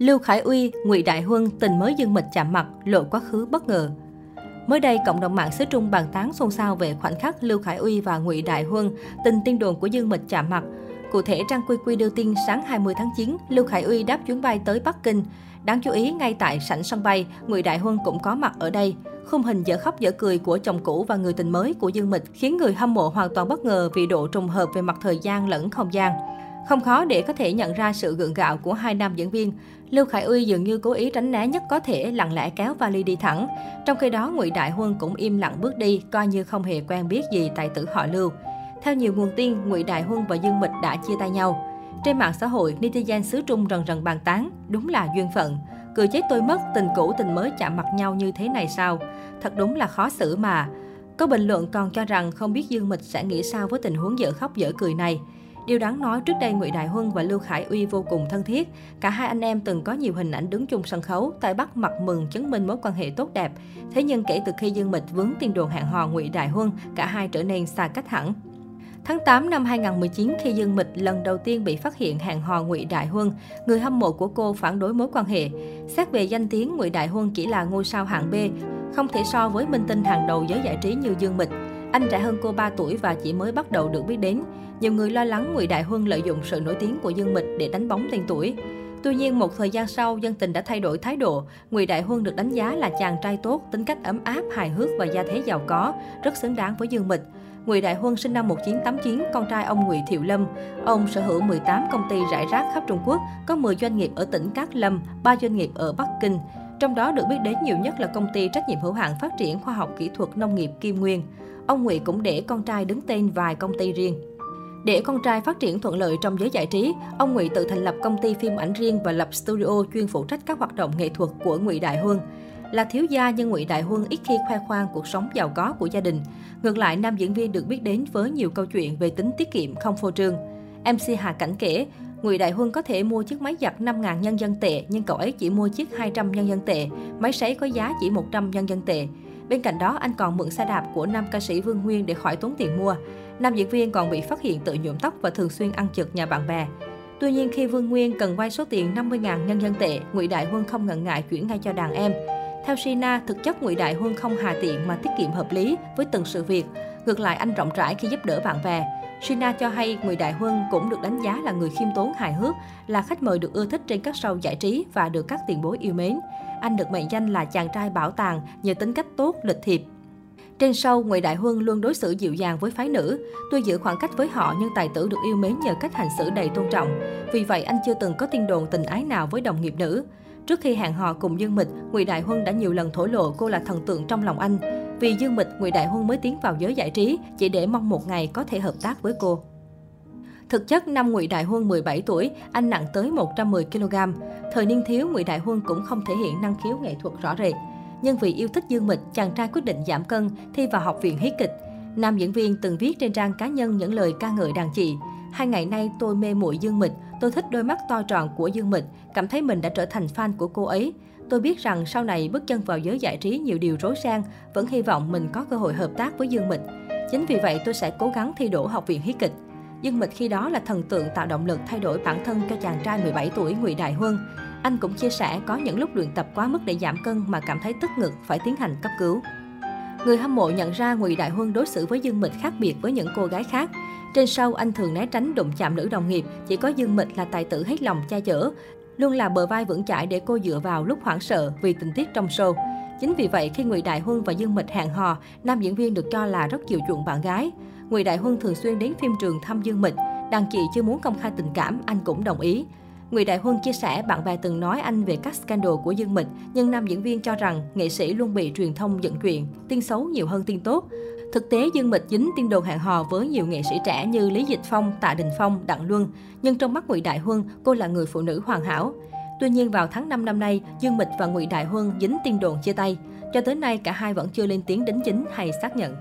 Lưu Khải Uy, Ngụy Đại Huân tình mới Dương Mịch chạm mặt, lộ quá khứ bất ngờ. Mới đây, cộng đồng mạng xứ Trung bàn tán xôn xao về khoảnh khắc Lưu Khải Uy và Ngụy Đại Huân tình tiên đồn của Dương Mịch chạm mặt. Cụ thể, Trang Quy Quy đưa tin sáng 20 tháng 9, Lưu Khải Uy đáp chuyến bay tới Bắc Kinh. Đáng chú ý, ngay tại sảnh sân bay, Ngụy Đại Huân cũng có mặt ở đây. Khung hình dở khóc dở cười của chồng cũ và người tình mới của Dương Mịch khiến người hâm mộ hoàn toàn bất ngờ vì độ trùng hợp về mặt thời gian lẫn không gian. Không khó để có thể nhận ra sự gượng gạo của hai nam diễn viên. Lưu Khải Uy dường như cố ý tránh né nhất có thể, lặng lẽ kéo vali đi thẳng. Trong khi đó, Ngụy Đại Huân cũng im lặng bước đi, coi như không hề quen biết gì tài tử họ Lưu. Theo nhiều nguồn tin, Ngụy Đại Huân và Dương Mịch đã chia tay nhau. Trên mạng xã hội, netizen xứ Trung rần rần bàn tán, đúng là duyên phận. Cười chết tôi mất, tình cũ tình mới chạm mặt nhau như thế này sao? Thật đúng là khó xử mà. Có bình luận còn cho rằng không biết Dương Mịch sẽ nghĩ sao với tình huống dở khóc dở cười này. Điều đáng nói trước đây Ngụy Đại Huân và Lưu Khải Uy vô cùng thân thiết. Cả hai anh em từng có nhiều hình ảnh đứng chung sân khấu, tay bắt mặt mừng chứng minh mối quan hệ tốt đẹp. Thế nhưng kể từ khi Dương Mịch vướng tin đồn hẹn hò Ngụy Đại Huân, cả hai trở nên xa cách hẳn. Tháng 8 năm 2019, khi Dương Mịch lần đầu tiên bị phát hiện hẹn hò Ngụy Đại Huân, người hâm mộ của cô phản đối mối quan hệ. Xét về danh tiếng, Ngụy Đại Huân chỉ là ngôi sao hạng B, không thể so với minh tinh hàng đầu giới giải trí như Dương Mịch. Anh trẻ hơn cô 3 tuổi và chỉ mới bắt đầu được biết đến. Nhiều người lo lắng Ngụy Đại Huân lợi dụng sự nổi tiếng của Dương Mịch để đánh bóng tên tuổi. Tuy nhiên, một thời gian sau, dân tình đã thay đổi thái độ. Ngụy Đại Huân được đánh giá là chàng trai tốt, tính cách ấm áp, hài hước và gia thế giàu có, rất xứng đáng với Dương Mịch. Ngụy Đại Huân sinh năm 1989, con trai ông Ngụy Thiệu Lâm. Ông sở hữu 18 công ty rải rác khắp Trung Quốc, có 10 doanh nghiệp ở tỉnh Cát Lâm, 3 doanh nghiệp ở Bắc Kinh. Trong đó được biết đến nhiều nhất là công ty trách nhiệm hữu hạn phát triển khoa học kỹ thuật nông nghiệp Kim Nguyên. Ông Ngụy cũng để con trai đứng tên vài công ty riêng. Để con trai phát triển thuận lợi trong giới giải trí, ông Ngụy tự thành lập công ty phim ảnh riêng và lập studio chuyên phụ trách các hoạt động nghệ thuật của Ngụy Đại Hương. Là thiếu gia nhưng Ngụy Đại Hương ít khi khoe khoang cuộc sống giàu có của gia đình. Ngược lại, nam diễn viên được biết đến với nhiều câu chuyện về tính tiết kiệm không phô trương. MC Hà Cảnh kể, Ngụy Đại Huân có thể mua chiếc máy giặt 5.000 nhân dân tệ, nhưng cậu ấy chỉ mua chiếc 200 nhân dân tệ. Máy sấy có giá chỉ 100 nhân dân tệ. Bên cạnh đó, anh còn mượn xe đạp của nam ca sĩ Vương Nguyên để khỏi tốn tiền mua. Nam diễn viên còn bị phát hiện tự nhuộm tóc và thường xuyên ăn chực nhà bạn bè. Tuy nhiên, khi Vương Nguyên cần vay số tiền 50.000 nhân dân tệ, Ngụy Đại Huân không ngần ngại chuyển ngay cho đàn em. Theo Sina, thực chất Ngụy Đại Huân không hà tiện mà tiết kiệm hợp lý với từng sự việc. Ngược lại, anh rộng rãi khi giúp đỡ bạn bè. Sina cho hay Ngụy Đại Huân cũng được đánh giá là người khiêm tốn hài hước, là khách mời được ưa thích trên các show giải trí và được các tiền bối yêu mến. Anh được mệnh danh là chàng trai bảo tàng nhờ tính cách tốt, lịch thiệp. Trên show, Ngụy Đại Huân luôn đối xử dịu dàng với phái nữ. Tuy giữ khoảng cách với họ nhưng tài tử được yêu mến nhờ cách hành xử đầy tôn trọng. Vì vậy, anh chưa từng có tin đồn tình ái nào với đồng nghiệp nữ. Trước khi hẹn hò cùng Dương Mịch, Ngụy Đại Huân đã nhiều lần thổ lộ cô là thần tượng trong lòng anh. Vì Dương Mịch, Ngụy Đại Huân mới tiến vào giới giải trí chỉ để mong một ngày có thể hợp tác với cô. Thực chất năm Ngụy Đại Huân 17 tuổi, anh nặng tới 110 kg. Thời niên thiếu, Ngụy Đại Huân cũng không thể hiện năng khiếu nghệ thuật rõ rệt. Nhưng vì yêu thích Dương Mịch, chàng trai quyết định giảm cân, thi vào học viện hí kịch. Nam diễn viên từng viết trên trang cá nhân những lời ca ngợi đàn chị. Hai ngày nay tôi mê muội Dương Mịch, tôi thích đôi mắt to tròn của Dương Mịch, cảm thấy mình đã trở thành fan của cô ấy. Tôi biết rằng sau này bước chân vào giới giải trí nhiều điều rối ren, vẫn hy vọng mình có cơ hội hợp tác với Dương Mịch. Chính vì vậy tôi sẽ cố gắng thi đỗ học viện hí kịch. Dương Mịch khi đó là thần tượng tạo động lực thay đổi bản thân cho chàng trai 17 tuổi Ngụy Đại Huân. Anh cũng chia sẻ có những lúc luyện tập quá mức để giảm cân mà cảm thấy tức ngực phải tiến hành cấp cứu. Người hâm mộ nhận ra Ngụy Đại Huân đối xử với Dương Mịch khác biệt với những cô gái khác. Trên sâu anh thường né tránh đụng chạm nữ đồng nghiệp, chỉ có Dương Mịch là tài tử hết lòng che chở, luôn là bờ vai vững chãi để cô dựa vào lúc hoảng sợ vì tình tiết trong show. Chính vì vậy, khi Ngụy Đại Huân và Dương Mịch hẹn hò, nam diễn viên được cho là rất chiều chuộng bạn gái. Ngụy Đại Huân thường xuyên đến phim trường thăm Dương Mịch. Đàn chị chưa muốn công khai tình cảm, anh cũng đồng ý. Ngụy Đại Huân chia sẻ bạn bè từng nói anh về các scandal của Dương Mịch, nhưng nam diễn viên cho rằng nghệ sĩ luôn bị truyền thông dựng chuyện, tin xấu nhiều hơn tin tốt. Thực tế, Dương Mịch dính tin đồn hẹn hò với nhiều nghệ sĩ trẻ như Lý Dịch Phong, Tạ Đình Phong, Đặng Luân. Nhưng trong mắt Ngụy Đại Huân, cô là người phụ nữ hoàn hảo. Tuy nhiên, vào tháng 5 năm nay, Dương Mịch và Ngụy Đại Huân dính tin đồn chia tay. Cho tới nay, cả hai vẫn chưa lên tiếng đính chính hay xác nhận.